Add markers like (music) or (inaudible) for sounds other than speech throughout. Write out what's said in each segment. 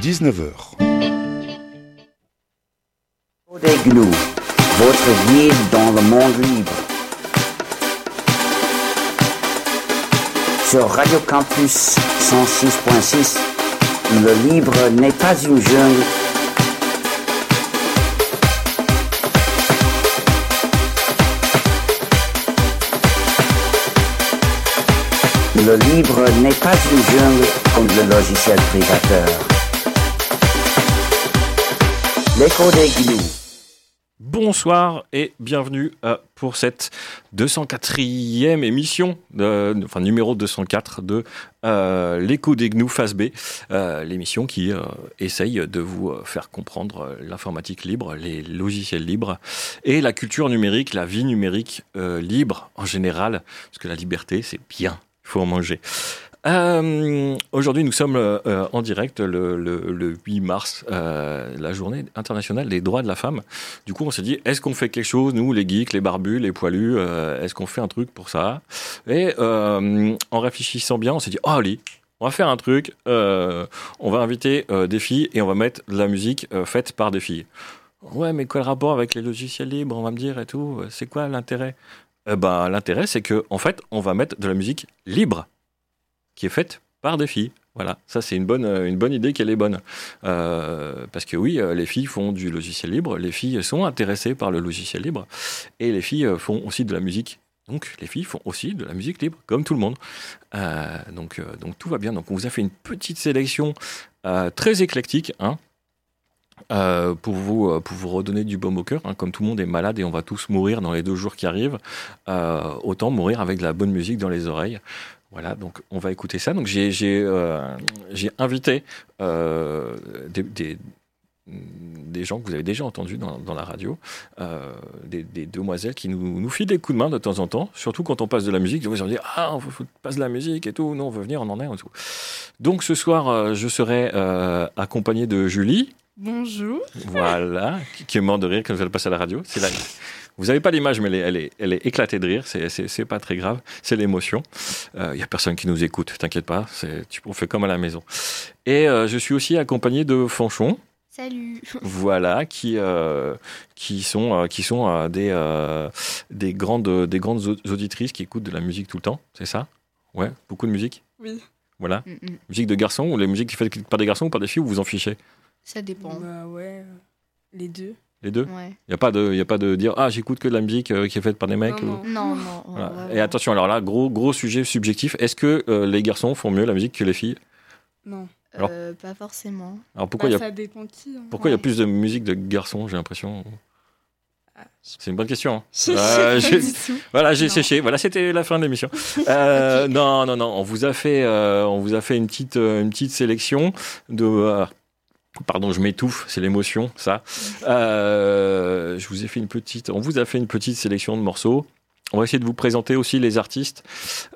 19h. Des Gnous, votre guide dans le monde libre. Sur Radio Campus 106.6, le libre n'est pas une jungle. Le libre n'est pas une jungle comme le logiciel privateur. L'écho des Gnous. Bonsoir et bienvenue euh, pour cette 204e émission, enfin numéro 204 de euh, l'écho des gnous phase B, euh, l'émission qui euh, essaye de vous euh, faire comprendre euh, l'informatique libre, les logiciels libres et la culture numérique, la vie numérique euh, libre en général, parce que la liberté c'est bien, il faut en manger. Euh, Aujourd'hui, nous sommes euh, en direct le, le- le 8 mars, euh, la journée internationale des droits de la femme. Du coup, on s'est dit, est-ce qu'on fait quelque chose, nous, les geeks, les barbus, les poilus, est-ce qu'on fait un truc pour ça? Et en réfléchissant bien, on s'est dit, oh, Ali, on va faire un truc, on va inviter des filles et on va mettre de la musique faite par des filles. Ouais, mais quel rapport avec les logiciels libres, on va me dire et tout? C'est quoi l'intérêt? Eh ben, L'intérêt, c'est que en fait, on va mettre de la musique libre qui est faite par des filles. Voilà, ça c'est une bonne, euh, une bonne idée qu'elle est bonne. Euh, parce que oui, euh, les filles font du logiciel libre, les filles sont intéressées par le logiciel libre, et les filles font aussi de la musique. Donc les filles font aussi de la musique libre, comme tout le monde. Donc, donc tout va bien. Donc on vous a fait une petite sélection très éclectique, hein, pour, vous, pour vous redonner du baume au cœur. hein. Comme tout le monde est malade et on va tous mourir dans les deux jours qui arrivent, autant mourir avec de la bonne musique dans les oreilles. Voilà, donc on va écouter ça. Donc j'ai euh, invité euh, des, des, des gens que vous avez déjà entendus dans, dans la radio, euh, des, des demoiselles qui nous, nous filent des coups de main de temps en temps, surtout quand on passe de la musique. Ils vont dire Ah, on passe de la musique et tout, non, on veut venir, on en est. Et tout. Donc ce soir, euh, je serai accompagné de Julie, Bonjour. voilà, qui, qui est mort de rire quand elle passe à la radio. C'est la- (laughs) Vous n'avez pas l'image, mais elle est, elle, est, elle est éclatée de rire. C'est- pas très grave. C'est l'émotion. Il n'y a personne qui nous écoute, t'inquiète pas. Tu, on fait comme à la maison. Et euh, je suis aussi accompagné de Fanchon, Salut. voilà, qui, euh, qui sont, euh, qui sont euh, des, euh, des, grandes, des grandes au- auditrices qui écoutent de la musique tout le temps. C'est ça? Ouais, beaucoup de musique? Oui. Voilà. Mm, Musique de garçons ou les musiques faites par des garçons ou par des filles ou vous en fichez? Ça dépend. Bah ouais, euh, les deux. Les deux Ouais. Il n'y a, pas de- y a pas de dire Ah, j'écoute que de la musique euh, qui est faite par des mecs. Non, ou- non. Non, non. Voilà. vraiment. Et attention, alors là, gros, gros sujet subjectif. Est-ce que euh, les garçons font mieux la musique que les filles? Non. alors- Euh, pas forcément. Alors pourquoi il Bah, y a, ça dépend qui. hein. pourquoi il y a plus de musique de garçons, j'ai l'impression? Ah, C'est une bonne question. hein. Euh. Voilà, j'ai séché. Voilà, c'était la fin de l'émission. Euh, (laughs) Non, non, non. On vous a fait, euh, on vous a fait une petite, une petite sélection de. Pardon, je m'étouffe, c'est l'émotion, ça. Euh, je vous ai fait une petite, on vous a fait une petite sélection de morceaux. On va essayer de vous présenter aussi les artistes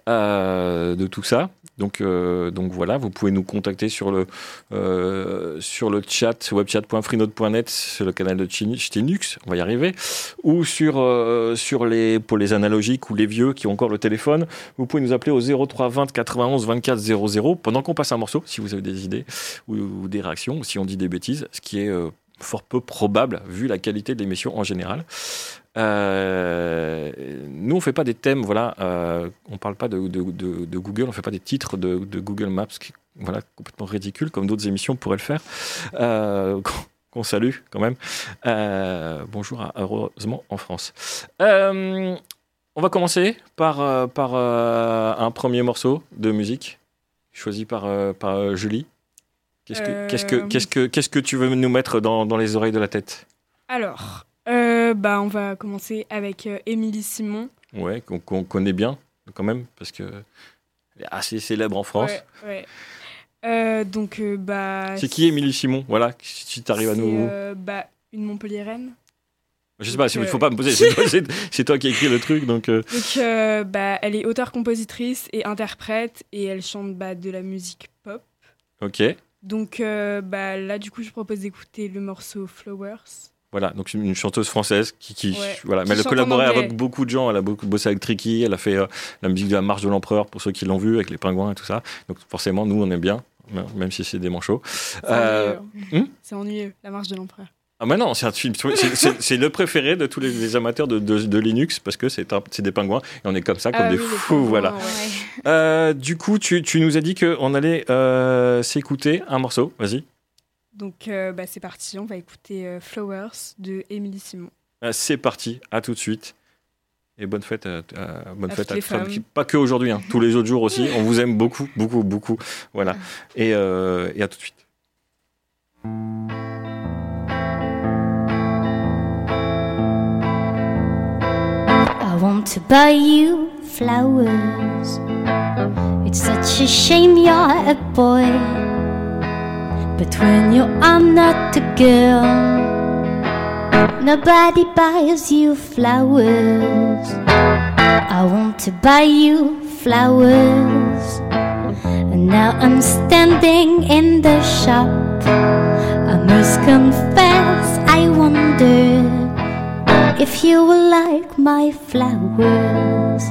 euh, de tout ça. Donc, euh, donc voilà, vous pouvez nous contacter sur le, euh, chat webchat.freenode.net, sur le canal de Ch'tinux, on va y arriver, ou euh, sur les, pour les analogiques ou les vieux qui ont encore le téléphone, vous pouvez nous appeler au 03 20 91 24 00 pendant qu'on passe un morceau, si vous avez des idées ou, ou des réactions, ou si on dit des bêtises, ce qui est fort peu probable vu la qualité de l'émission en général. Euh, nous, on fait pas des thèmes, voilà, euh, on parle pas de, Google, on fait pas des titres de, Google Maps, qui, voilà, complètement ridicule, comme d'autres émissions pourraient le faire, euh, (laughs) qu'on- salue quand même. Euh, bonjour Heureusement en France. On va commencer par, par un premier morceau de musique, choisi par, par Julie. Qu'est-ce que, qu'est-ce, que, qu'est-ce, que, qu'est-ce que tu veux nous mettre dans, dans les oreilles de la tête? Alors, euh, bah, on va commencer avec euh, Émilie Simon. Ouais, qu'on, connaît bien quand même, parce que assez célèbre en France. Ouais, ouais. Euh, donc, euh, bah. C'est qui Émilie Simon? Voilà, si tu arrives à nous. bah, une Montpelliéraine. Je sais pas, il donc, faut pas me poser. (laughs) C'est toi, toi qui as écrit le truc, donc. Donc, bah, elle est auteure-compositrice et interprète et elle chante bah, de la musique pop. ok. Donc, bah, là, du coup, je propose d'écouter le morceau Flowers. Voilà, donc une chanteuse française qui, qui Ouais, voilà, qui mais elle a collaboré avec beaucoup de gens. Elle a beaucoup bossé avec Tricky, elle a fait euh, la musique de la Marche de l'Empereur pour ceux qui l'ont vu avec les pingouins et tout ça. Donc forcément, nous on aime bien. Même si c'est des manchots. C'est Euh, ennuyeux. hmm C'est ennuyeux, la marche de l'empereur. Ah bah non, c'est un film. c'est- le préféré de tous les, les amateurs de, de- de Linux parce que c'est des pingouins et on est comme ça, comme Ah des oui, fous. Voilà. ouais. Euh, du coup, tu, tu nous as dit qu'on allait euh, s'écouter un morceau. Vas-y. Donc euh, bah, c'est parti, on va écouter euh, Flowers de Émilie Simon. Euh, C'est parti. À tout de suite. Et bonne fête à, à- bonne À fête toutes à femmes. Pas que aujourd'hui, hein, tous les autres jours aussi. On vous aime beaucoup, beaucoup, beaucoup. Voilà. Et, euh, et à tout de suite. I want to buy you flowers. It's such a shame you're a boy. But when you are not a girl, nobody buys you flowers. I want to buy you flowers. And now I'm standing in the shop. I must confess, I wonder if you will like my flowers.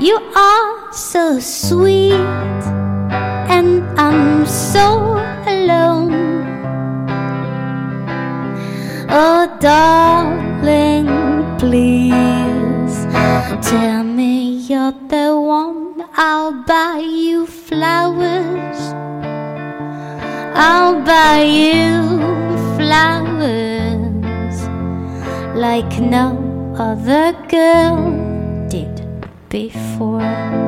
You are so sweet, I'm so alone. Oh, darling, please tell me you're the one. I'll buy you flowers. I'll buy you flowers like no other girl did before.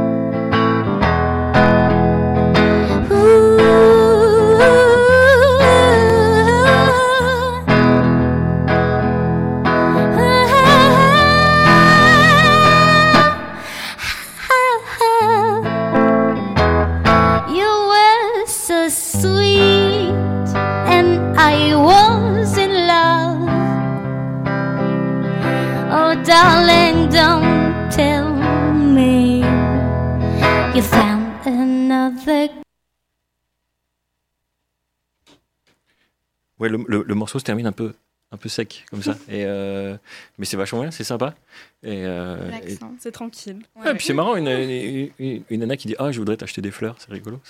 Ouais, le, le- le morceau se termine un peu, un peu sec comme ça. Et, euh, mais c'est vachement bien, c'est sympa. Et, euh, et-. C'est tranquille. Ouais, et puis c'est marrant, une, une, une- une nana qui dit Ah, je voudrais t'acheter des fleurs, c'est rigolo.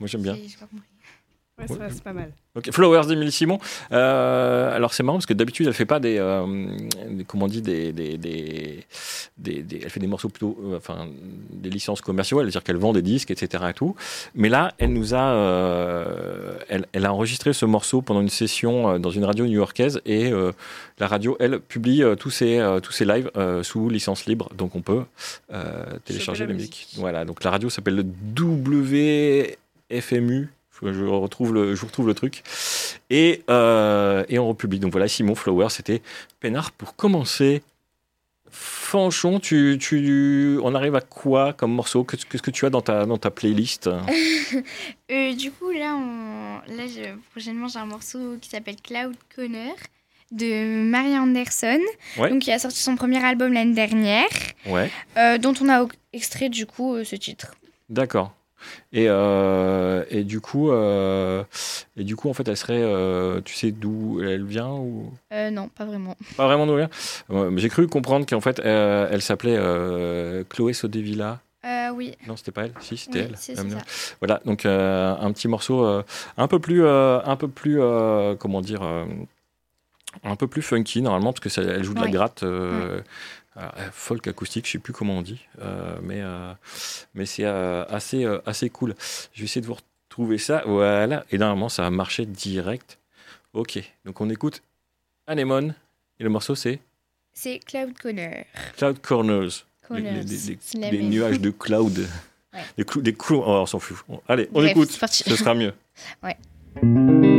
Moi j'aime bien. Ouais, c'est pas mal. Flowers d'Émilie Simon. Euh, alors c'est marrant parce que d'habitude elle fait pas des, euh, des- comment on dit des, des, des, des- des- elle fait des morceaux plutôt, euh, enfin des licences commerciales, c'est-à-dire qu'elle vend des disques, etc. Et tout. Mais là, elle nous a, euh, elle, elle a enregistré ce morceau pendant une session euh, dans une radio new-yorkaise et euh, la radio, elle publie euh, tous ses euh, tous ses lives euh, sous licence libre, donc on peut euh, télécharger la musique. musique. Voilà, donc la radio s'appelle le WFMU. Je retrouve le, je retrouve le truc. Et, euh, et on republie. Donc voilà, Simon Flower, c'était peinard pour commencer. Fanchon, tu, tu, on arrive à quoi comme morceau? Qu'est-ce que tu as dans ta, dans ta playlist? (laughs) Euh, du coup, là, on... là je- prochainement, j'ai un morceau qui s'appelle Cloud Connor de Marie Anderson, Ouais. donc qui a sorti son premier album l'année dernière, Ouais, euh, dont on a extrait du coup ce titre. d'accord. Et, euh, et du coup, euh, et du coup, en fait, elle serait, euh, tu sais d'où elle vient ou? Euh, non, pas vraiment. pas vraiment d'où elle vient? J'ai cru comprendre qu'en fait, euh, elle s'appelait euh, Chloé Sodevilla. Euh, oui, Non, c'était pas elle. Si, c'était oui, elle. ça. Voilà, donc un petit morceau un peu plus, un peu plus, comment dire, un peu plus funky normalement parce que ça, elle joue de la gratte, euh, alors, euh, folk acoustique, je sais plus comment on dit, euh, mais euh, mais c'est assez assez cool. Je vais essayer de vous retrouver ça, voilà, et normalement ça a marché direct. Ok, donc on écoute Anemone et le morceau c'est? C'est Cloud Connor. Cloud Corners. Les- Connors, les- nuages de cloud. Ouais. Des, clous, des clous. Oh, on s'en fout. Allez, on Bref, écoute. Ce sera mieux. (laughs) Cloud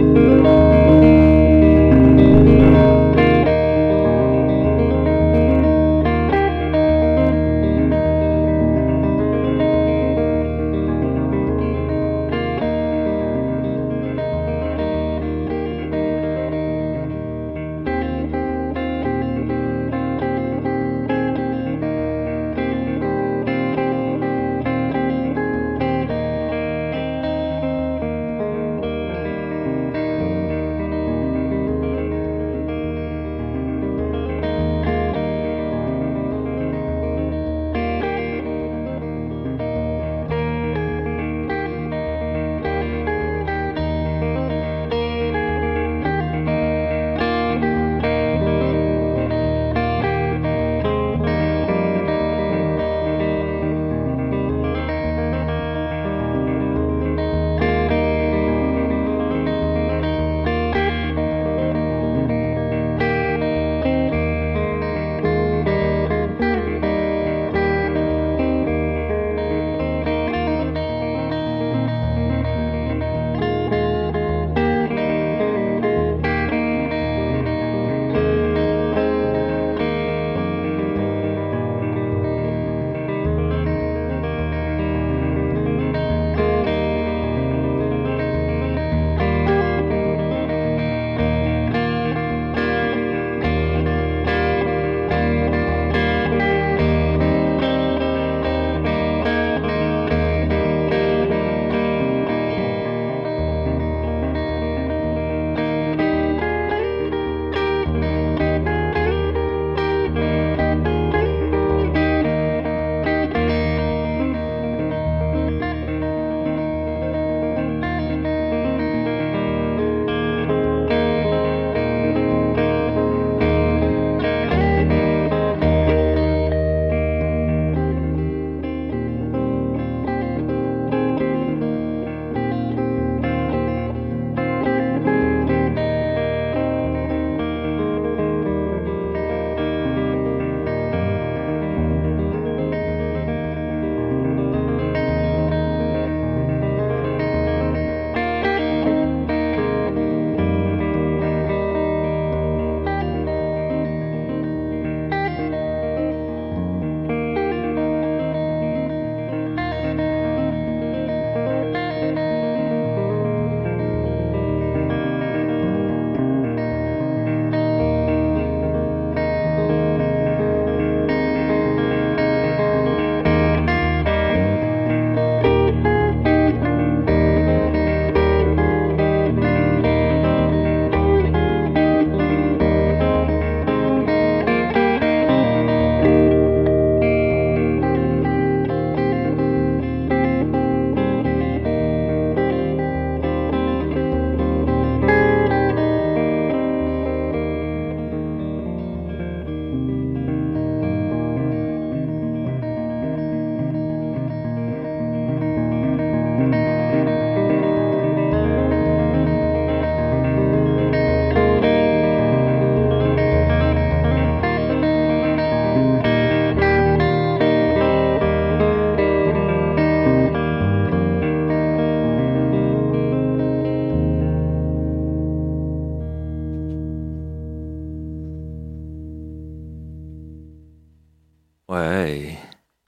Ouais,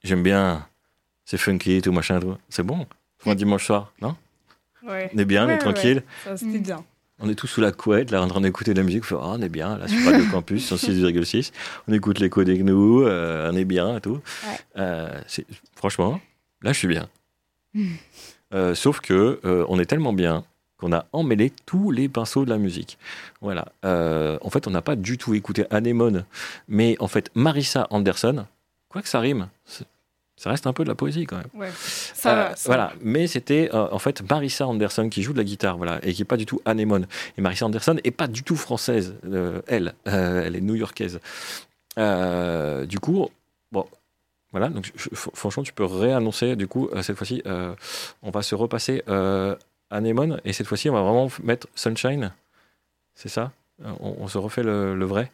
j'aime bien. C'est funky, tout machin, tout. C'est bon? Pour un dimanche soir, non? Ouais. On est bien, on est ouais, tranquille. Ça, c'était Mm. bien. On est tous sous la couette, là, en train d'écouter de la musique. On fait, on est bien, là, sur Radio Campus, sur 6,6. On écoute l'écho des gnous, euh, on est bien et tout. Ouais. Euh, franchement, là, je suis bien. Mm. Euh, sauf que euh, on est tellement bien qu'on a emmêlé tous les pinceaux de la musique. Voilà. Euh, en fait, on n'a pas du tout écouté Anémone, mais en fait, Marissa Anderson, quoi que ça rime, ça reste un peu de la poésie quand même. Ouais. Ça Euh, va. ça voilà, va. mais c'était euh, en fait Marissa Anderson qui joue de la guitare, voilà, et qui est pas du tout anémone. Et Marissa Anderson est pas du tout française, euh, elle, elle est new-yorkaise. Du coup, bon, voilà. Donc, je- franchement, tu peux réannoncer. Du coup, cette fois-ci, on va se repasser anémone, et cette fois-ci, on va vraiment mettre Sunshine. C'est ça? On, on se refait le, le vrai?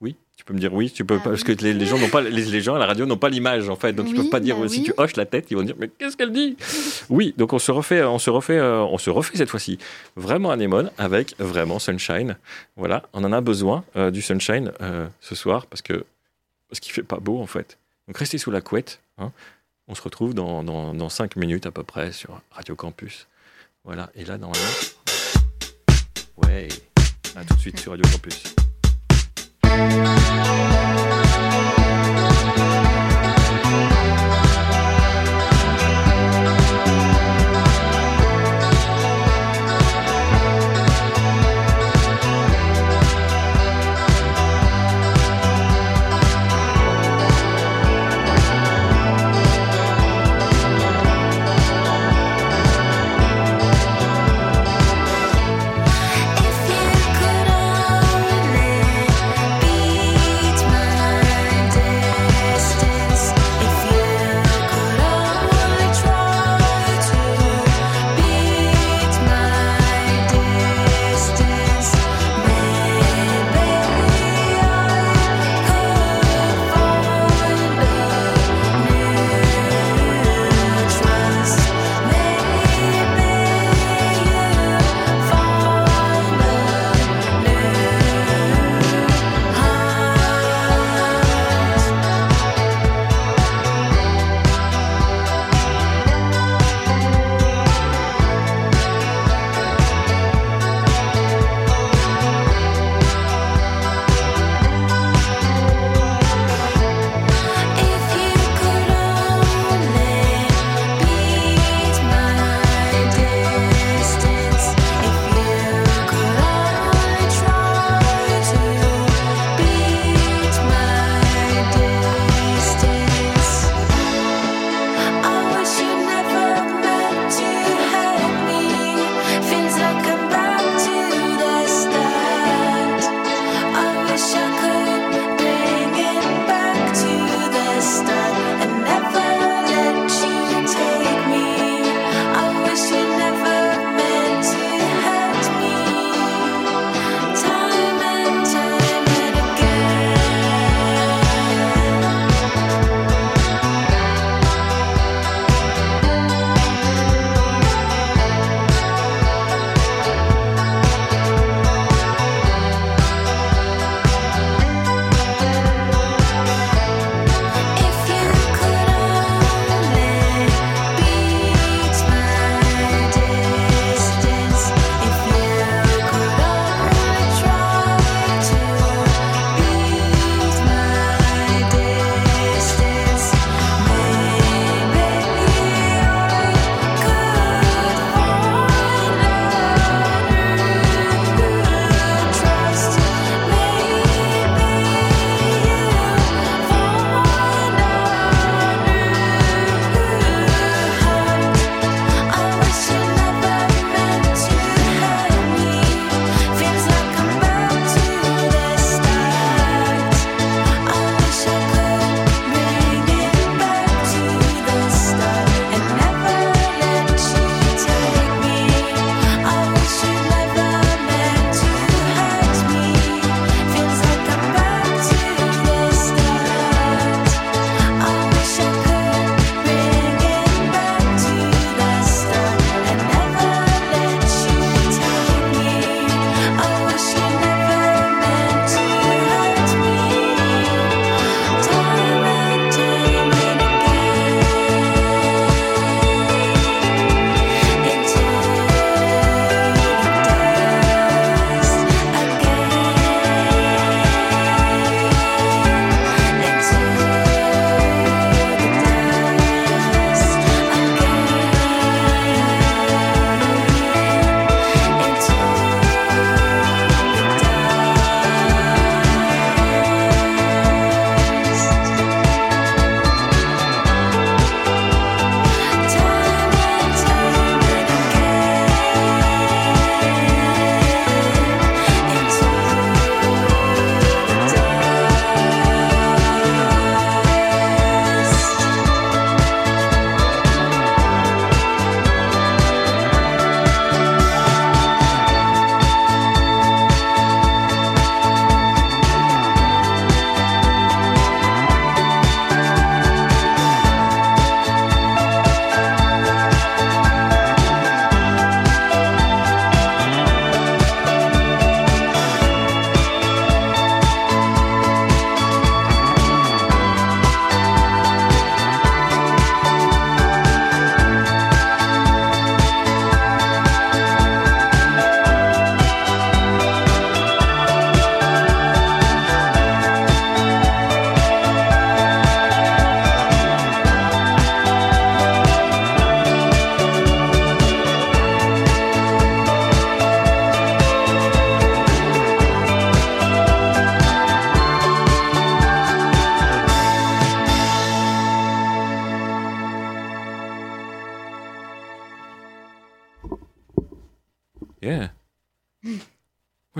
Oui, tu peux me dire oui, tu peux Ah pas, parce que les, les gens n'ont pas les, les gens à la radio n'ont pas l'image en fait, donc ils Oui, peuvent pas dire bah si oui. tu hoches la tête, ils vont dire mais qu'est-ce qu'elle dit? (laughs) Oui, donc on se refait, on se refait, euh, on se refait cette fois-ci vraiment anémone avec vraiment sunshine. Voilà, on en a besoin euh, du sunshine euh, ce soir parce que parce qu'il fait pas beau en fait. Donc restez sous la couette. hein. On se retrouve dans, dans, dans 5 minutes à peu près sur Radio Campus. Voilà, et là normalement, ouais, à tout de suite sur Radio Campus. If you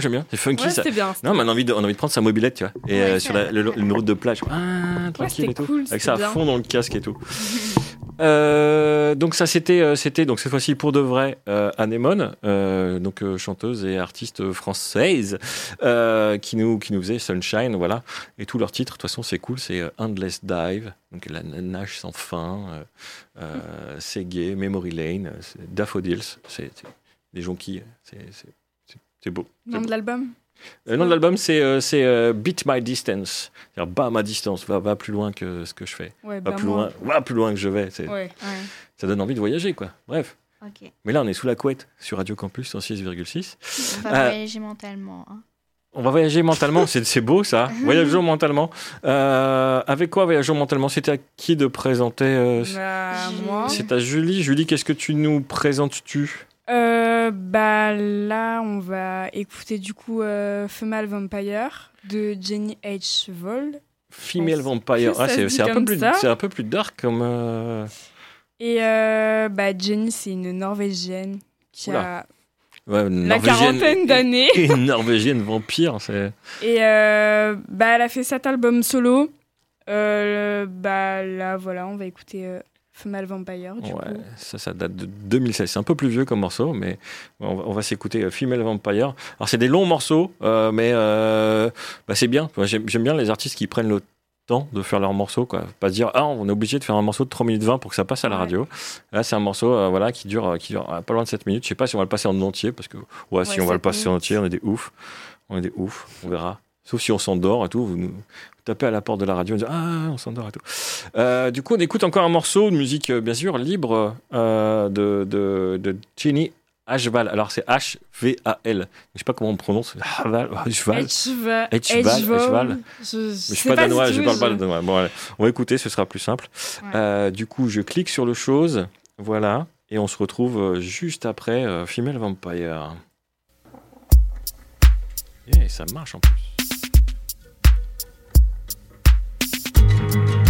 j'aime bien, c'est funky Ouais, ça. bien. Non, mais on a envie de, on a envie de prendre sa mobilette, tu vois. Et Ouais, euh, sur la, le, une route de plage. Ah, tranquille et tout. cool, Avec ça à fond dans le casque et tout. (laughs) Euh, donc ça c'était euh, c'était donc cette fois-ci pour de vrai euh, Anémone donc chanteuse et artiste française qui nous qui nous faisait Sunshine voilà et tous leurs titres de toute façon c'est cool c'est Endless Dive donc la nage sans fin c'est gay Memory Lane Daffodils c'est c'est des jonquilles c'est c'est- beau Nom beau. de l'album le nom de l'album, c'est euh, c'est, euh, Beat My Distance. C'est-à-dire, bas ma distance, va, va plus loin que ce que je fais. Ouais, Va bah plus, moi. loin, va plus loin que je vais. Ouais. Ça donne envie de voyager, quoi. Bref. Mais là, on est sous la couette sur Radio Campus 106,6. On va Euh, voyager mentalement. hein. On va voyager mentalement, c'est c'est beau ça. (laughs) Voyageons mentalement. Euh, avec quoi voyageons mentalement? C'était à qui de présenter euh, Bah, moi. C'est à Julie. Julie, qu'est-ce que tu nous présentes-tu? Euh, bah là, on va écouter du coup euh, Female Vampire de Jenny H. Vold. Female Vampire. Ah, c'est un, peu comme plus- ça. c'est un peu plus dark comme. euh, Et bah, Jenny, c'est une Norvégienne qui Oula. a ouais, une la quarantaine d'années. (laughs) Une Norvégienne vampire. C'est. Et bah, elle a fait cet album solo. Euh, bah là, voilà, on va écouter Female Vampire. Du Ouais, coup. ça, ça date de 2016. C'est un peu plus vieux comme morceau, mais on va, s'écouter euh, Female Vampire. Alors, c'est des longs morceaux, euh, mais euh, bah, c'est bien. J'aime bien les artistes qui prennent le temps de faire leurs morceaux. Quoi. Pas se dire, ah, on est obligé de faire un morceau de 3 minutes 20 pour que ça passe à la Ouais. radio. Là, c'est un morceau euh, voilà, qui dure, qui dure pas loin de 7 minutes. Je sais pas si on va le passer en entier, parce que ouais, si on va le passer en entier, on est des ouf. On est des ouf, on verra. Sauf si on s'endort et tout, vous nous tapez à la porte de la radio et dites Ah, on s'endort et tout. Euh, du coup, on écoute encore un morceau de musique, euh, bien sûr, libre euh, de, de, de Jenny Ashval. Alors, c'est H-V-A-L. Je sais pas comment on prononce. H-Val, H-Vol. H-Val. Je, suis pas danois, je parle pas danois. Bon, allez, on va écouter, ce sera plus simple. Ouais. Euh, du coup, je clique sur le chose. Voilà. Et on se retrouve juste après Female Vampire. Et ça marche en plus. Bye.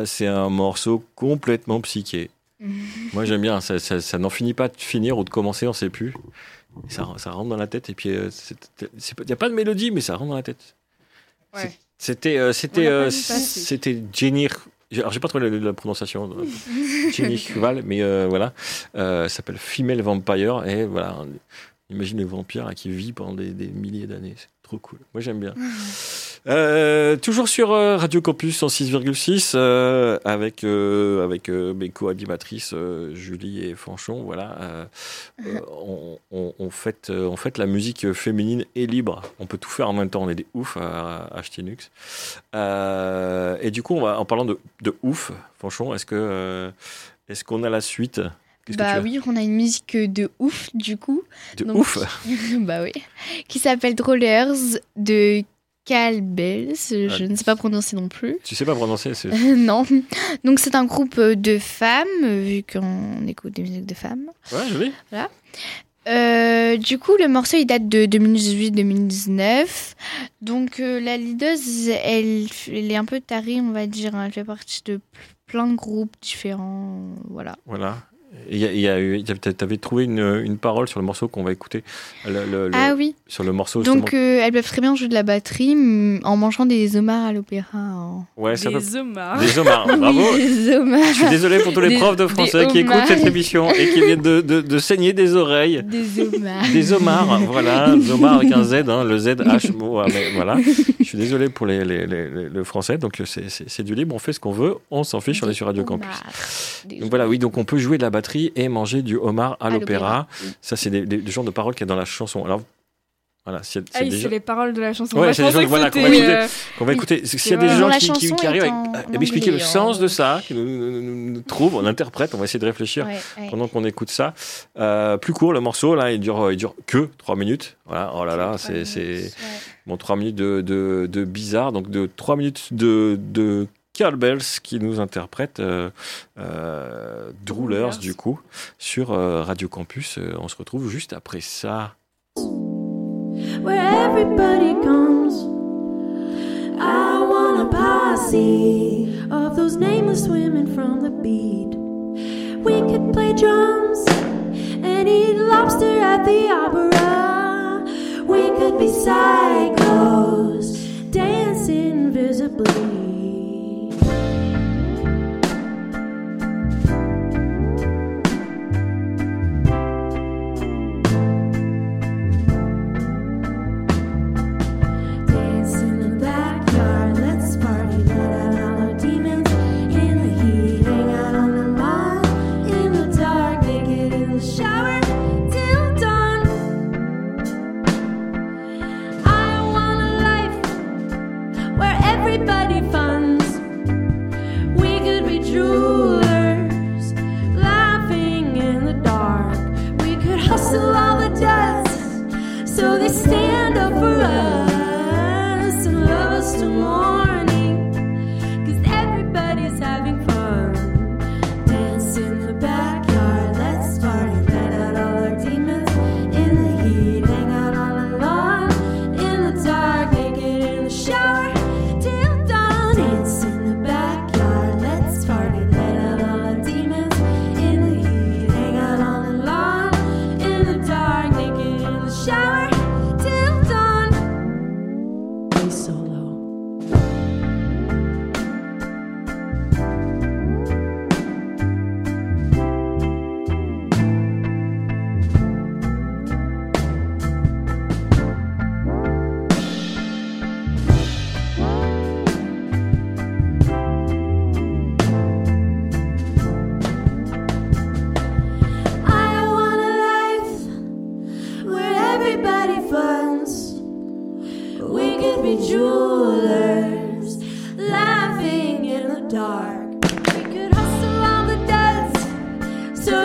Ça, c'est un morceau complètement psyché. (laughs) Moi, j'aime bien. Ça, ça- ça n'en finit pas de finir ou de commencer, on sait plus. Ça, ça rentre dans la tête et puis il n'y a pas de mélodie, mais ça rentre dans la tête. Ouais. C'était, euh, c'était, euh, c'était Jenny. Alors, j'ai pas trouvé la, la prononciation. de- Jenny (laughs) Val, mais euh, voilà. Euh, ça s'appelle Female Vampire et voilà. imagine le vampire là, qui vit pendant des, des milliers d'années. C'est trop cool. Moi, j'aime bien. (laughs) Euh, toujours sur euh, Radio Campus en 6,6 euh, avec euh, avec mes co-animatrices Julie et Fanchon. Voilà, (laughs) on, on, on fête on fête la musique féminine et libre. On peut tout faire en même temps. On est des ouf à, à Htnux. Et du coup, on va, en parlant de, de ouf, Fanchon, est-ce que est-ce qu'on a la suite? Bah oui, on a une musique de ouf du coup. de donc- ouf? (laughs) Bah oui. Qui s'appelle Drollers de Cal Bells. Je Ah, ne sais pas prononcer non plus. Tu sais pas prononcer c'est- (laughs) non. Donc c'est un groupe de femmes, euh, vu qu'on écoute des musiques de femmes. Ouais, joli. Euh, du coup, le morceau il date de 2018-2019. Donc euh, la leaduse, elle, elle est un peu tarée, on va dire. hein. Elle fait partie de plein de groupes différents. Voilà. Voilà. Il y a- y a eu- t'avais trouvé une, une parole sur le morceau qu'on va écouter. Le- le- le- Ah oui. Sur le morceau. Donc euh, elles peuvent très bien jouer de la batterie mm, en mangeant des homards à l'opéra. hein. ouais, ça peut- Des homards. Des homards. (laughs) Bravo. Oui, des homards. Je suis désolé pour tous les Des- profs de des français qui écoutent cette émission et qui viennent de, de- de saigner des oreilles. Des homards. Des homards, voilà, (laughs) homards avec un Z, hein, le Z H, bon, ouais, mais voilà. Je suis désolé pour les, les- les- les- le français, donc c'est- c'est du libre, on fait ce qu'on veut, on s'en fiche, on est sur Radio Campus. Des Donc voilà, oui, donc on peut jouer de la batterie et manger du homard à, À l'opéra. Ça, c'est des, des, des genres de paroles qu'il y a dans la chanson. Alors, voilà, Ah c'est gens- les paroles de la chanson. Ouais, c'est les gens- voilà, qu'on va écouter. euh, qu'on va écouter. S'il y a des gens qui, qui- chanson qui arrivent à, à m'expliquer le sens en- de ça, qui nous, nous- nous- nous trouvent, on interprète, on va essayer de réfléchir Ouais, ouais. pendant qu'on écoute ça. Euh, plus court, le morceau, là, il dure, il dure que 3 minutes. Voilà, oh là là, c'est c'est- bon, 3 minutes de, de, de bizarre, donc de 3 minutes de, de Carl Bells qui nous interprète euh, euh, Droolers, Droolers. du coup, sur euh, Radio Campus. Euh, on se retrouve juste après ça. where everybody comes. I want a posse of those nameless women from the beat. We could play drums and eat lobster at the opera. We could be psychos, dance invisibly.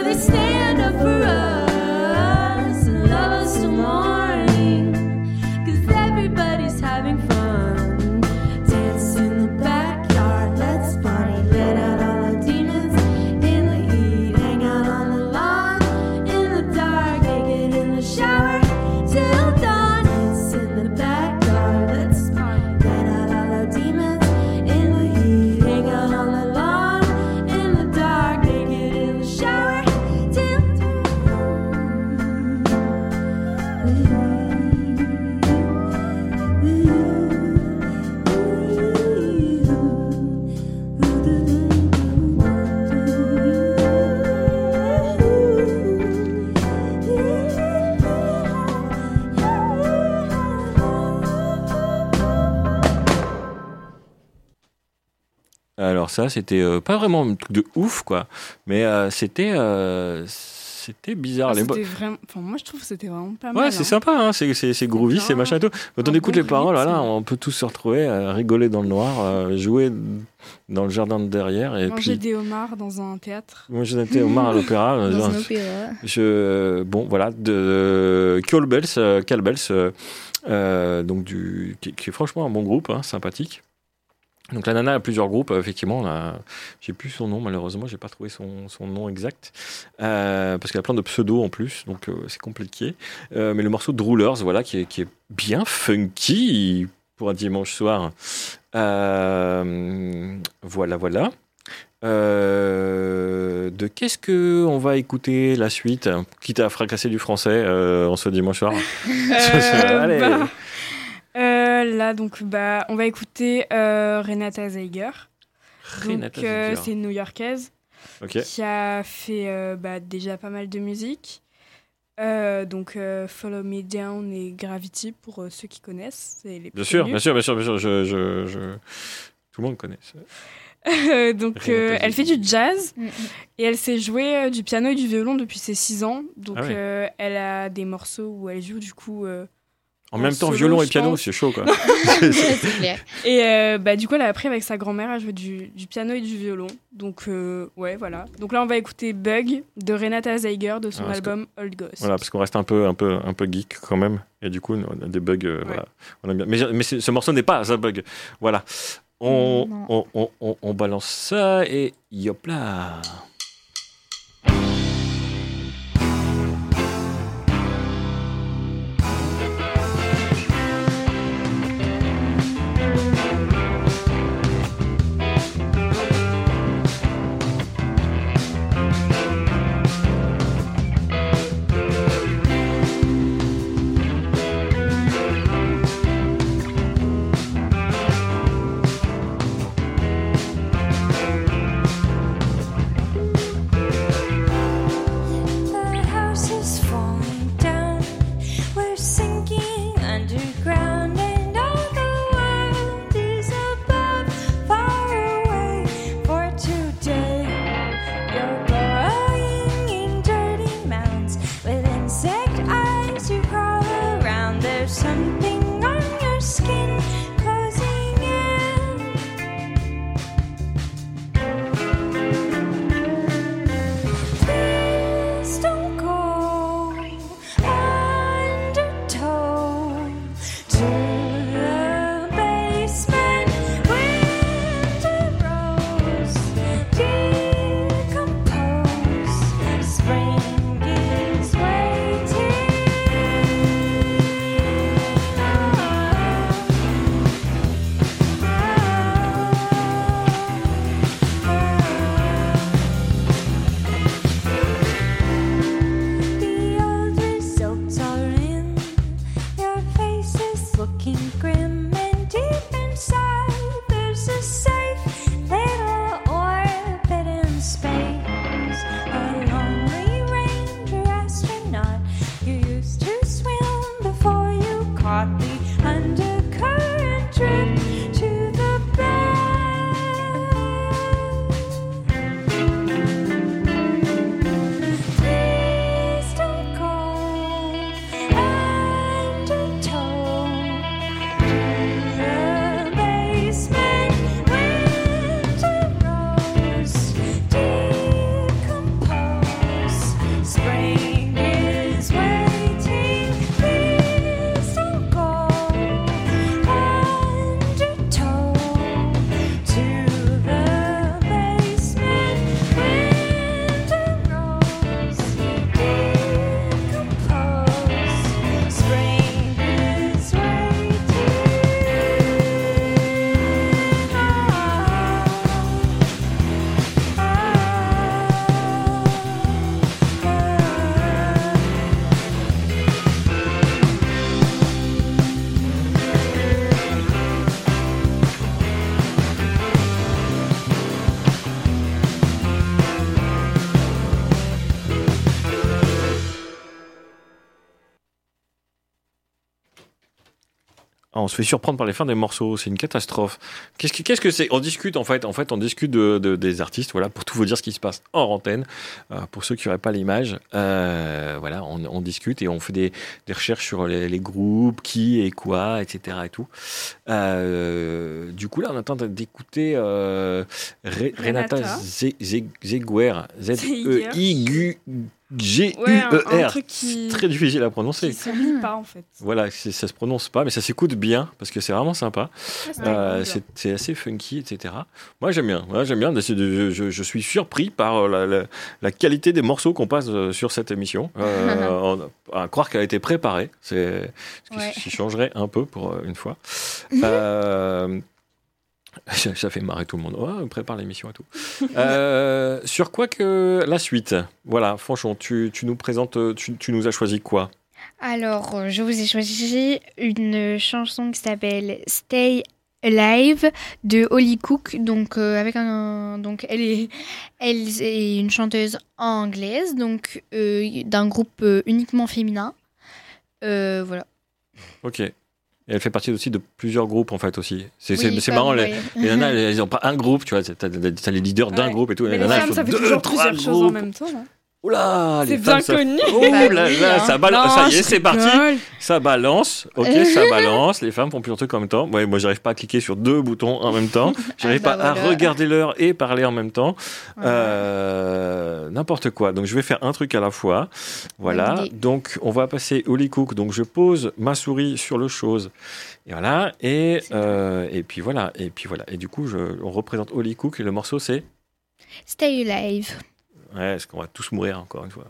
understand. Ça. C'était euh, pas vraiment un truc de ouf, quoi. Mais euh, c'était euh, c'était bizarre. Ah, Les bo- c'était vraiment... enfin, moi, je trouve que c'était vraiment pas Ouais, mal. c'est hein. sympa, hein, c'est, c'est, c'est groovy, c'est machin et tout. Quand on écoute bon les paroles, voilà, on peut tous se retrouver, euh, rigoler dans le noir, euh, jouer dans le jardin de derrière. Et Manger puis, des homards dans un théâtre. moi, j'étais Omar à (laughs) l'opéra. Dans genre, un opéra. je, bon, voilà, de Call Bells, euh, donc du, qui, qui est franchement un bon groupe, hein, sympathique. Donc la nana a plusieurs groupes, euh, effectivement. a- J'ai plus son nom, malheureusement, j'ai pas trouvé son, son nom exact. Euh, parce qu'elle a plein de pseudos en plus, donc euh, c'est compliqué. Euh, mais le morceau de Rulers, voilà, qui est, qui est bien funky pour un dimanche soir. Voilà, voilà. Euh, de qu'est-ce que on va écouter la suite, quitte à fracasser du français euh, en ce dimanche soir? (laughs) Euh, (laughs) Allez. bah, euh, là, donc, bah, on va écouter euh, Renata Zeiger. Renata euh, Zeiger. c'est une New-Yorkaise qui a fait euh, bah, déjà pas mal de musique. Euh, donc, euh, Follow Me Down et Gravity pour euh, ceux qui connaissent. C'est les Bien sûr, bien sûr, bien sûr, bien sûr. Je, je, je- Tout le monde connaît. ça. Euh, (laughs) donc, euh, elle fait du jazz Mm, mm. et elle sait jouer euh, du piano et du violon depuis ses 6 ans. Donc, Ah ouais. euh, elle a des morceaux où elle joue du coup. En En même temps, solo, violon et piano, c'est chaud, quoi. (laughs) c'est clair. Et euh, bah, du coup, elle a appris avec sa grand-mère à jouer du, du piano et du violon. Donc, euh, ouais, voilà. Donc là, on va écouter Bug de Renata Zeiger de son Ah, que- album Old Ghost. Voilà, parce qu'on reste un peu, un peu, un peu geek quand même, et du coup, on a des bugs. euh, Voilà, on aime bien. Mais, mais ce morceau n'est pas un bug. Voilà, on, on, on- on balance ça et yop là. Ah, on se fait surprendre par les fins des morceaux, c'est une catastrophe. Qu'est-ce que c'est? On discute en fait, en fait, on discute de, de- des artistes, voilà, pour tout vous dire ce qui se passe hors antenne. Euh, pour ceux qui n'auraient pas l'image, euh, voilà, on, on discute et on fait des, des recherches sur les, les groupes, qui et quoi, etc. et tout. Euh, du coup, là, on attend d'écouter Re- Renata Renata. Ze- Ze- Zeguer, (laughs) Z I G G U Ouais, E qui, très difficile à prononcer. se lit pas en fait. Voilà, ça se prononce pas, mais ça s'écoute bien parce que c'est vraiment sympa. Euh, c'est assez funky, etc. Moi, j'aime bien. Moi, j'aime bien. Je, je- je suis surpris par euh, la, la- la qualité des morceaux qu'on passe euh, sur cette émission. Euh, (laughs) on- à croire qu'elle a été préparée, c'est ce qui, Ouais. changerait un peu pour une fois. (laughs) Euh, ça ça fait marrer tout le monde. Ouais, on prépare l'émission et tout. (laughs) Euh, sur quoi que la suite? Voilà, franchement, tu, tu nous présentes, tu, tu nous as choisi quoi? Alors, euh, je vous ai choisi une chanson qui s'appelle Stay Alive de Holly Cook. Donc, euh, avec un, donc elle est, elle est une chanteuse anglaise, donc euh, d'un groupe uniquement féminin. Voilà. Ok. Et elle fait partie aussi de plusieurs groupes en fait aussi. C'est Oui, marrant. Les, ouais. les nanas, (laughs) elles n'ont pas un groupe, tu vois. T'as les leaders d'un Ouais. groupe et tout. Mais les les nanas, femmes, ça fait deux, toujours trois plusieurs choses en même temps. hein. Oula, les C'est femmes, bien ça- connu. Oh Bah là là, hein. ça balance. Non, Ça y est, c'est parti. Ça balance. Ok, ça balance. Les femmes font plusieurs trucs en même temps. Ouais, moi, j'arrive pas à cliquer sur deux boutons en même temps. (laughs) J'arrive Ah bah pas à voilà. regarder l'heure et parler en même temps. Euh, N'importe quoi. Donc, je vais faire un truc à la fois. Voilà. Donc, on va passer au Holly Cook. Donc, je pose ma souris sur le chose. Et voilà. Et, euh, et puis voilà. Et puis voilà. Et du coup, je, on représente Holly Cook et le morceau, c'est. Stay Alive. Ouais, est-ce qu'on va tous mourir encore une fois.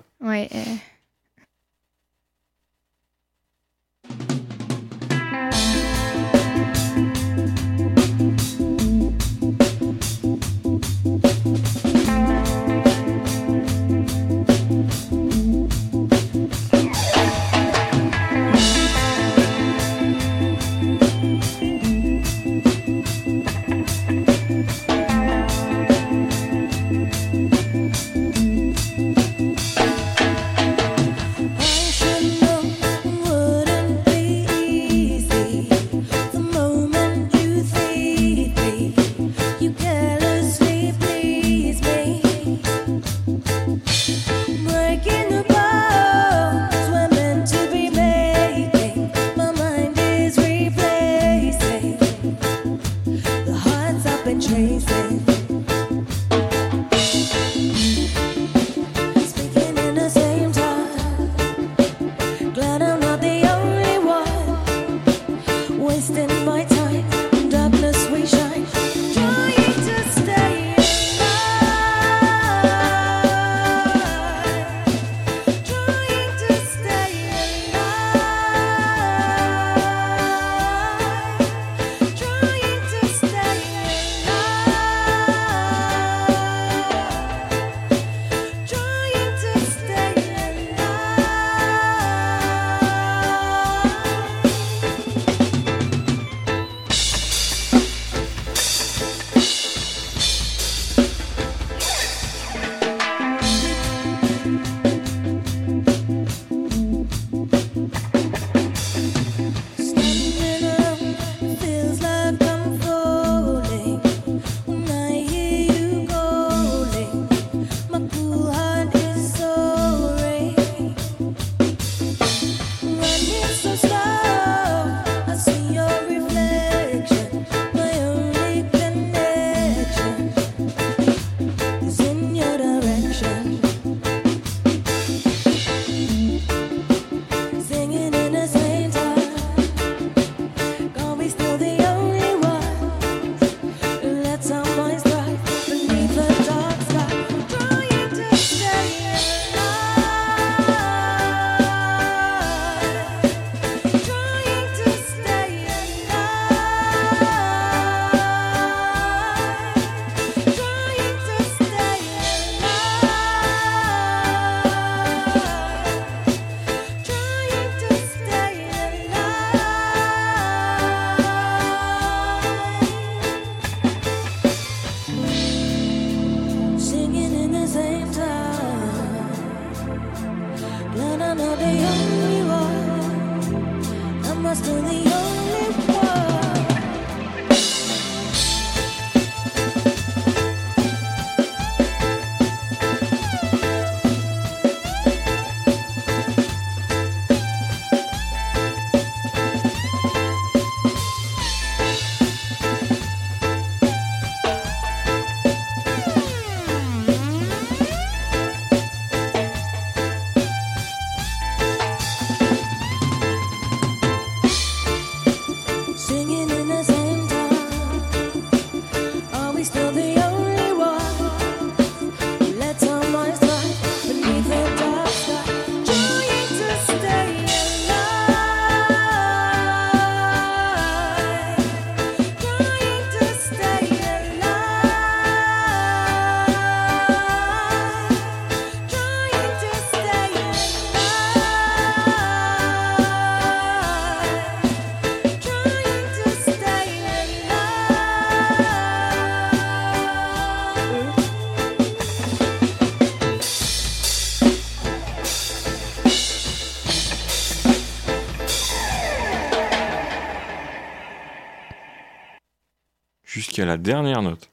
La dernière note.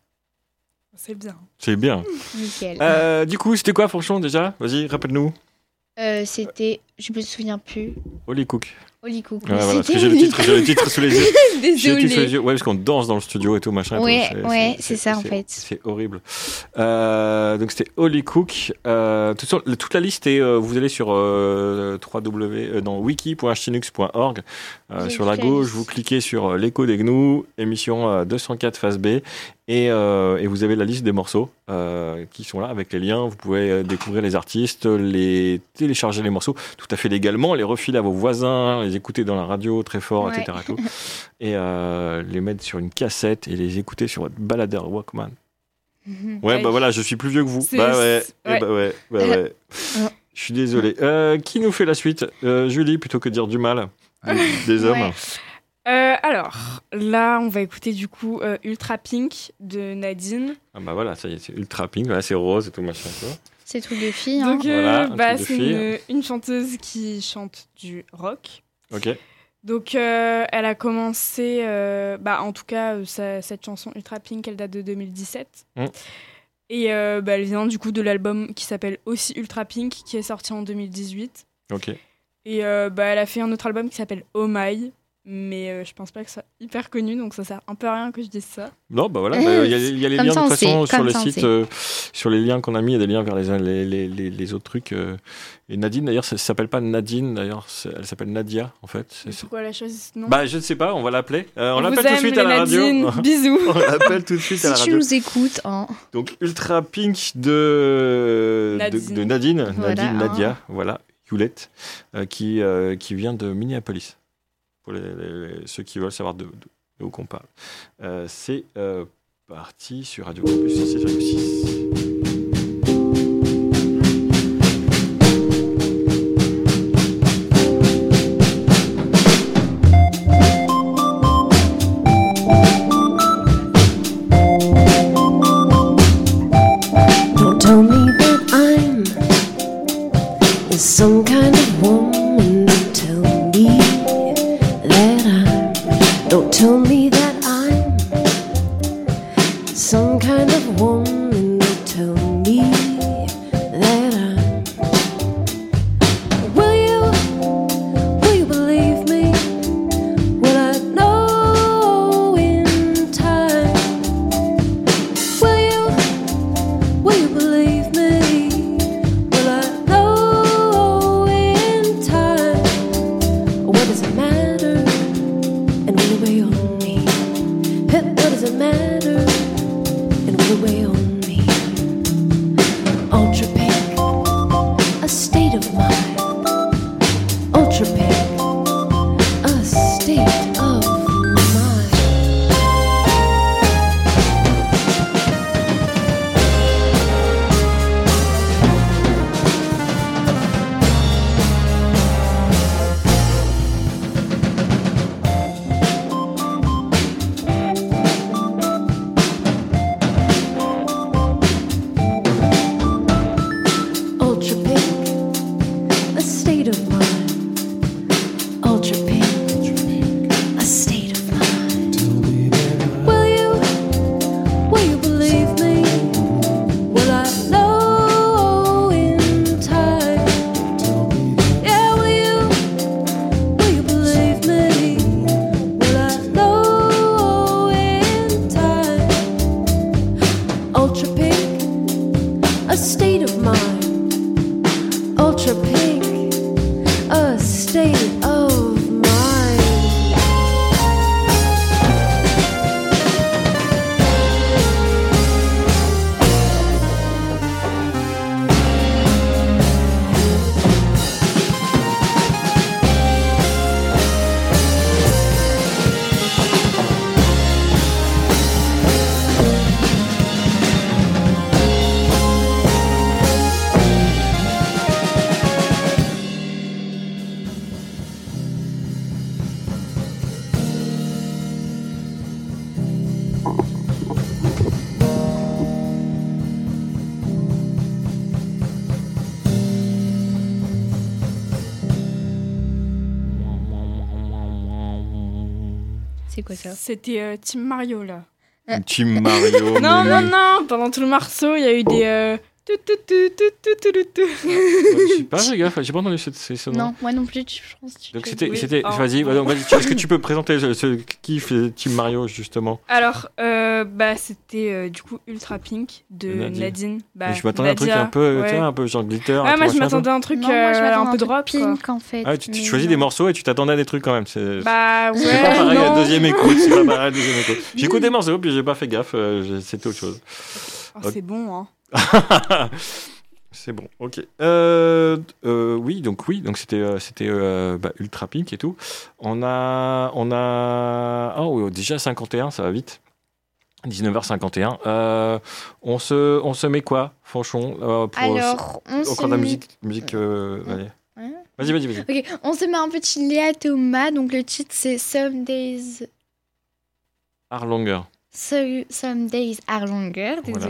C'est bien. C'est bien. (laughs) Nickel. Euh, du coup, c'était quoi, Fonchon, déjà? Vas-y, rappelle-nous. Euh, C'était, je me souviens plus. Holy Cook. Holy Cook. Ouais, voilà, parce que C'était j'ai le titre, j'ai le titre sous les yeux. (laughs) J'ai le titre sous les yeux. Ouais, parce qu'on danse dans le studio et tout, machin. et tout. Ouais, C'est- ouais, c'est ça, en fait. C'est horrible. Euh, donc c'était Holy Cook. Euh, toute, sur- toute la liste est, euh, vous allez sur euh, www, J'ai sur la gauche, vous cliquez sur l'écho des gnous, émission euh, 204 phase B, et, euh, et vous avez la liste des morceaux euh, qui sont là avec les liens. Vous pouvez euh, découvrir les artistes, les télécharger les morceaux tout à fait légalement, les refiler à vos voisins, les écouter dans la radio très fort, Ouais. etc. et tout. et euh, les mettre sur une cassette et les écouter sur votre baladeur Walkman. Mhm. Ouais, Ouais. bah voilà, je suis plus vieux que vous. Bah ouais, c'est- eh bah ouais, bah ouais. Je suis désolé. Euh, qui nous fait la suite? Euh, Julie, plutôt que de dire du mal des, des hommes. Euh, alors, là, on va écouter du coup euh, Ultra Pink de Nadine. Ah bah voilà, ça y est, c'est ultra pink, voilà, c'est rose et tout machin. quoi. C'est truc de fille. Hein. Donc, euh, Voilà, un bah, truc de c'est une, une chanteuse qui chante du rock. Ok. Donc, euh, elle a commencé, euh, bah, en tout cas, euh, sa- cette chanson Ultra Pink, elle date de 2017. Mm. Et euh, bah, elle vient du coup de l'album qui s'appelle aussi Ultra Pink, qui est sorti en 2018. Ok. Et euh, bah, elle a fait un autre album qui s'appelle Oh My, mais euh, je pense pas que ce soit hyper connu, donc ça sert un peu à rien que je dise ça. Non, bah voilà, bah, il y, a- il y a les Comme liens ça, de toute façon sait, sur le ça, site, euh, sur les liens qu'on a mis, il y a des liens vers les, les, les, les, les autres trucs. euh. Et Nadine, d'ailleurs, ça s'appelle pas Nadine, d'ailleurs, elle s'appelle Nadia, en fait. Pourquoi elle a choisi ce nom? Bah, je ne sais pas, on va l'appeler. Euh, on l'appelle tout de suite à la Nadine. radio. (laughs) Bisous. (laughs) on l'appelle tout de suite à la Si tu nous écoutes, hein. Donc Ultra Pink de Nadine. de, de Nadine, Voilà, Nadine hein. Nadia, voilà, Hewlett, euh, qui euh, qui vient de Minneapolis. Pour les, ceux qui veulent savoir de, où qu'on parle. Euh, c'est euh, parti sur Radio Campus 6,6. Quoi ça C'était euh, Team Mario là. Team Mario. (laughs) Non, mais- non, non, pendant tout le morceau, il y a eu des. Je sais pas, j'ai gaffe, j'ai pas entendu cette ce, Non, moi non plus, je pense. Donc c'était, vas-y, oh. est-ce que tu peux présenter ce kiff euh, Team Mario justement? Alors, euh, bah c'était euh, du coup Ultra Pink de Nadine. Bah, je m'attendais à un truc un peu, ouais. un peu genre glitter. Ah, moi je m'attendais à un truc un, peu drop. Pink en fait. Ah, tu, choisis des morceaux et tu t'attendais à des trucs quand même. Bah ouais. C'est pas pareil à deuxième écoute, c'est pas (laughs) pareil à deuxième écoute. J'écoute des morceaux puis j'ai pas fait gaffe, c'était autre chose. Oh, c'est bon hein. (laughs) c'est bon, ok. Euh, euh, oui, donc oui, donc c'était euh, c'était euh, bah, ultra pink et tout. On a on a oh oui, déjà 51, ça va vite. 19h51. Euh, on se on se met quoi, Fanchon pour Alors, on se de la met- musique musique. allez. Vas-y, vas-y, vas-y. Ok, on se met un petit Léa Thomas. Donc le titre c'est Some Days, Art longer. So- Some Days Are Longer. Voilà.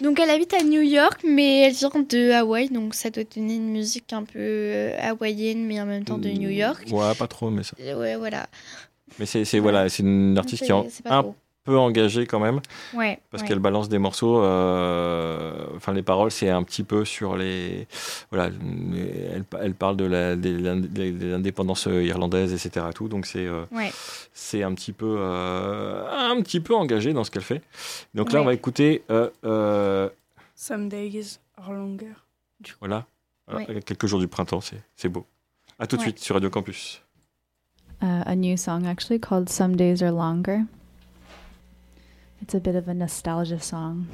Donc elle habite à New York, mais elle vient de Hawaï, donc ça doit donner une musique un peu euh, hawaïenne, mais en même temps de New York. Ouais, pas trop, mais ça. Euh, Ouais, voilà. Mais c'est c'est- voilà, c'est une artiste qui est en- un trop. Peu engagée quand même. Ouais. parce ouais. qu'elle balance des morceaux. euh, Enfin, les paroles, c'est un petit peu sur les. Voilà, elle, elle parle de la, l'indépendance irlandaise, etc. et Tout, donc c'est euh, Ouais. c'est un petit peu euh, un petit peu engagé dans ce qu'elle fait. Donc là, on va écouter. euh, euh, Some days are longer. voilà, quelques jours du printemps, c'est c'est beau. À tout de Ouais. suite sur Radio Campus. uh, a new song actually called Some Days Are Longer. It's a bit of a nostalgia song.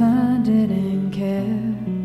I didn't care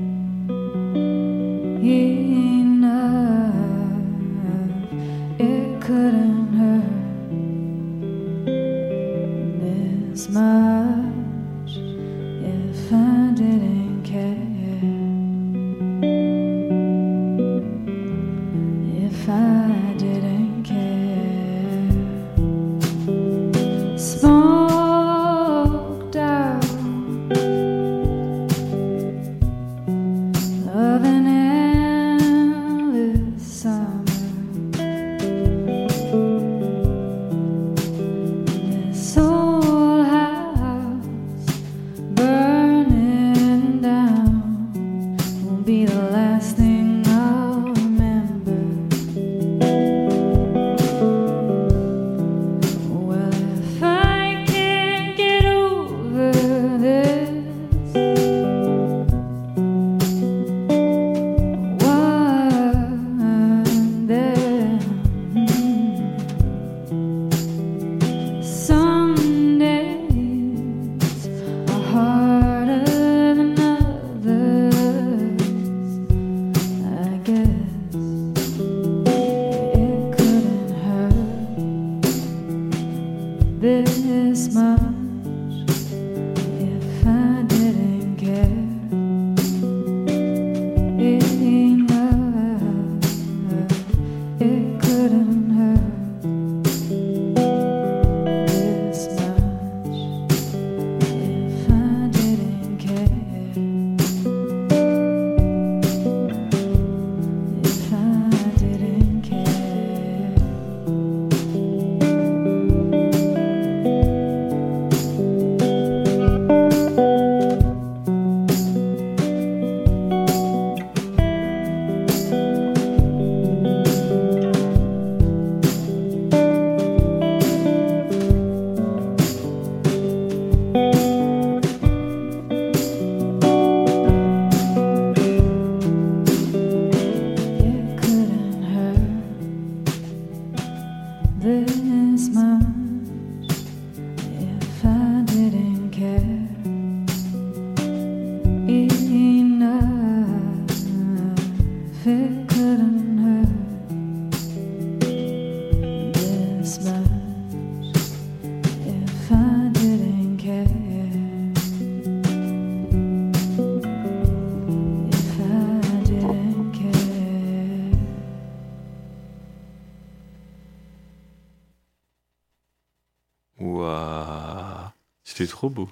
trop beau.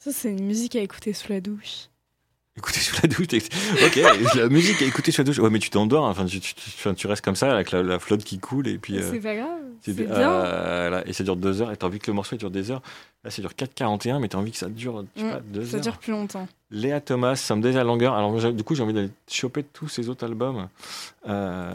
Ça, c'est une musique à écouter sous la douche. Écouter sous la douche. Ok, (laughs) la musique à écouter sous la douche. Ouais, mais tu t'endors. hein. Enfin, tu, tu- tu- enfin, tu restes comme ça avec la, la flotte qui coule et puis. euh, C'est pas grave. c'est- bien. euh, là, et ça dure deux heures. Et t'as envie que le morceau dure des heures. Là, ça dure 4,41, mais t'as envie que ça dure, je sais Mm, pas, deux Ça heures. dure plus longtemps. Léa Thomas, Somedays à longueur. Alors, du coup, j'ai envie d'aller choper tous ces autres albums. Euh,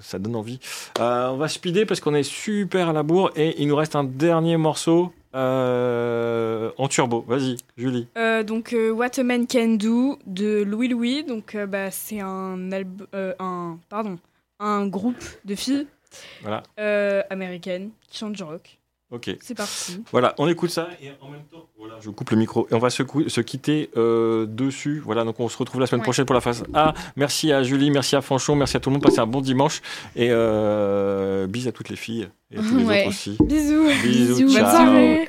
ça donne envie. On va speeder parce qu'on est super à la bourre et il nous reste un dernier morceau euh, en turbo. Vas-y, Julie. Euh, donc, euh, What a Man Can Do de Louis Louis. Donc, bah, c'est un, un, pardon, un groupe de filles Voilà, américaines qui chantent du rock. Ok. C'est parti. Voilà, on écoute ça et en même temps, voilà, je coupe le micro et on va se, se quitter euh, dessus. Voilà, donc on se retrouve la semaine Ouais. prochaine pour la phase A. Merci à Julie, merci à Fanchon, merci à tout le monde. Passez un bon dimanche et euh, bis à toutes les filles et à tous les Ouais. autres aussi. Bisous. Bisous, Bisous. ciao. Bonne soirée.